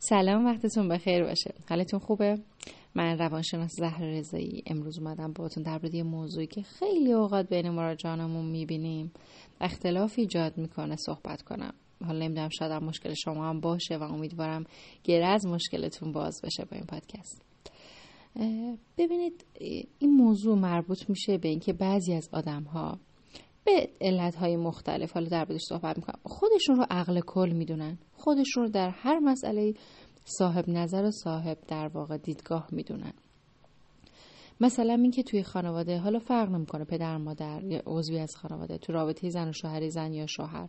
سلام وقتتون بخیر باشه. حالتون خوبه؟ من روانشناس زهر رضایی. امروز اومدم باهاتون درباره یه موضوعی که خیلی اوقات بین مراجعانمون می‌بینیم. اختلاف ایجاد می‌کنه صحبت کنم. حالا نمی‌دونم شاید هم مشکل شما هم باشه و امیدوارم گره از مشکلتون باز بشه با این پادکست. ببینید این موضوع مربوط میشه به اینکه بعضی از آدم ها به علت های مختلف حالا در صحبت می‌کنم خودشون رو عقل کل می‌دونن. خودشون رو در هر مسئله صاحب نظر و صاحب در واقع دیدگاه می‌دونن. مثلا اینکه توی خانواده حالا فرق نمی‌کنه پدر مادر یا عضوی از خانواده تو رابطه زن و شوهری زن یا شوهر.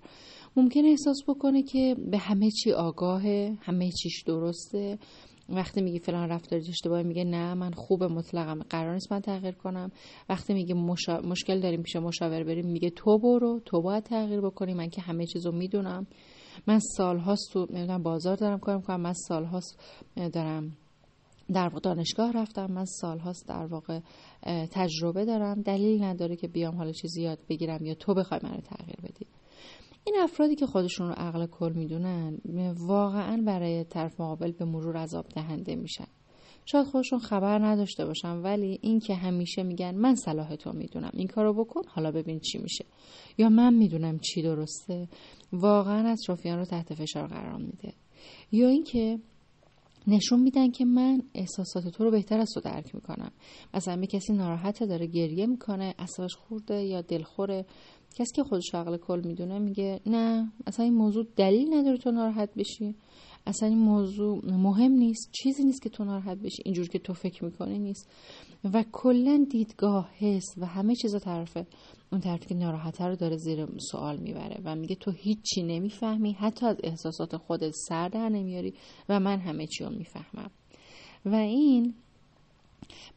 ممکن احساس بکنه که به همه چی آگاهه همه چیش درسته. وقتی میگی فلان رفتار اشتباهی میگه نه من خوب مطلقم. قرار نیست من تغییر کنم. وقتی میگه مشا... مشکل داریم پیش مشاور بریم میگه تو برو تو باید تغییر بکنی. من که همه چیزو می‌دونم. من سالهاست تو نمی‌دونم بازار دارم کار می‌کنم من سالهاست دارم در دانشگاه رفتم. من سالهاست در واقع تجربه دارم. دلیل نداره که بیام حالا چیزی یاد بگیرم یا تو بخوای من تغییر بدی. این افرادی که خودشون رو عقل کل می‌دونن واقعا برای طرف مقابل به مرور عذاب دهنده میشن. شاید خودشون خبر نداشته باشن ولی این که همیشه میگن من صلاح تو می‌دونم این کارو بکن حالا ببین چی میشه. یا من می‌دونم چی درسته واقعا اطرافیان رو تحت فشار قرار میده. یا اینکه نشون میدن که من احساسات تو رو بهتر از تو درک می‌کنم. مثلا کسی ناراحته داره گریه می‌کنه اصابش خورده یا دلخوره. کسی که خودش عقل کل می‌دونه میگه نه اصلا این موضوع دلیل نداره تو ناراحت بشی. اصلا این موضوع مهم نیست چیزی نیست که تو ناراحت بشی. اینجور که تو فکر می‌کنی نیست. و کلا دیدگاه حس و همه چیز طرفه. اون طرفی که ناراحته رو داره زیر سوال می‌بره و میگه تو هیچی نمی‌فهمی حتی از احساسات خودت سر در نمیاری و من همه چی رو می‌فهمم. و این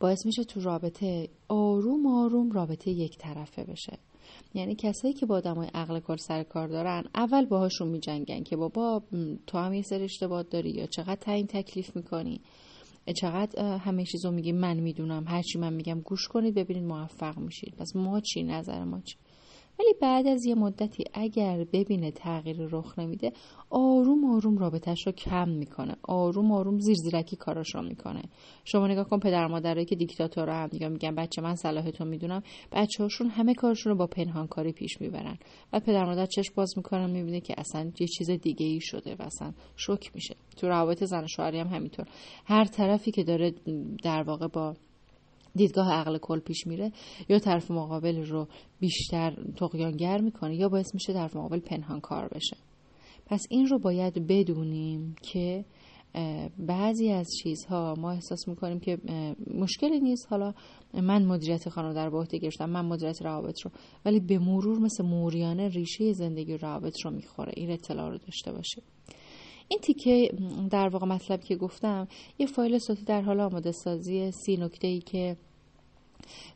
باعث میشه تو رابطه آروم آروم رابطه یک طرفه بشه. یعنی کسایی که با آدمای عقل کار سر کار دارن اول باهاشون میجنگن که بابا تو هم یه سر اشتباه داری یا چقدر تعیین تکلیف می‌کنی؟ چقدر همه چیزو میگی من می‌دونم هرچی من میگم گوش کنید ببینید موفق میشید. پس ما چی؟ نظر ما چی؟ ولی بعد از یه مدتی اگر ببینه تغییر رخ نمیده آروم آروم رابطهش رو کم می‌کنه. آروم آروم زیر زیرکی کاراش رو می‌کنه. شما نگاه کن پدر مادرایی که دیکتاتور هم دیگه میگن بچه من صلاحتون می‌دونم. بچه هاشون همه کارشون رو با پنهانکاری پیش می‌برن. و پدر مادر چشم باز می‌کنن می‌بینه که اصلا یه چیز دیگه ای شده و اصلا شوک میشه. تو روابط زن و شوهری هم همینطور. هر طرفی که داره در واقع با دیدگاه عقل کل پیش میره یا طرف مقابل رو بیشتر تقیانگر می‌کنه یا باعث میشه طرف مقابل پنهان کار بشه. پس این رو باید بدونیم که بعضی از چیزها ما احساس می‌کنیم که مشکلی نیست. حالا من مدیریت خانواده رو به عهده گرفتم من مدیریت روابط رو ولی به مرور مثل موریانه ریشه زندگی روابط رو می‌خوره این اطلاع رو داشته باشه این تیکه در واقع مطلبی که گفتم یه فایل صوتی در حال آماده سازی سی نکته ای که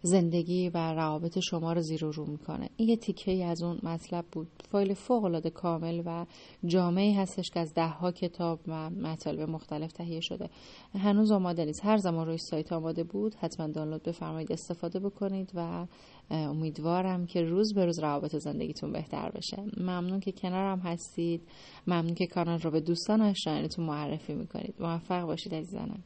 زندگی و روابط شما رو زیر و رو می‌کنه. این یه تیکه ای از اون مطلب بود. فایل فوق العاده کامل و جامعی هستش که از ده ها کتاب و مطالب مختلف تهیه شده. هنوز آماده نیست. هر زمان روی سایت آماده بود حتما دانلود بفرمایید. استفاده بکنید و امیدوارم که روز به روز روابط زندگیتون بهتر بشه. ممنون که کنارم هستید. ممنون که کانال رو به دوستان آشنایانتون معرفی می‌کنید. موفق باشید عزیزانم.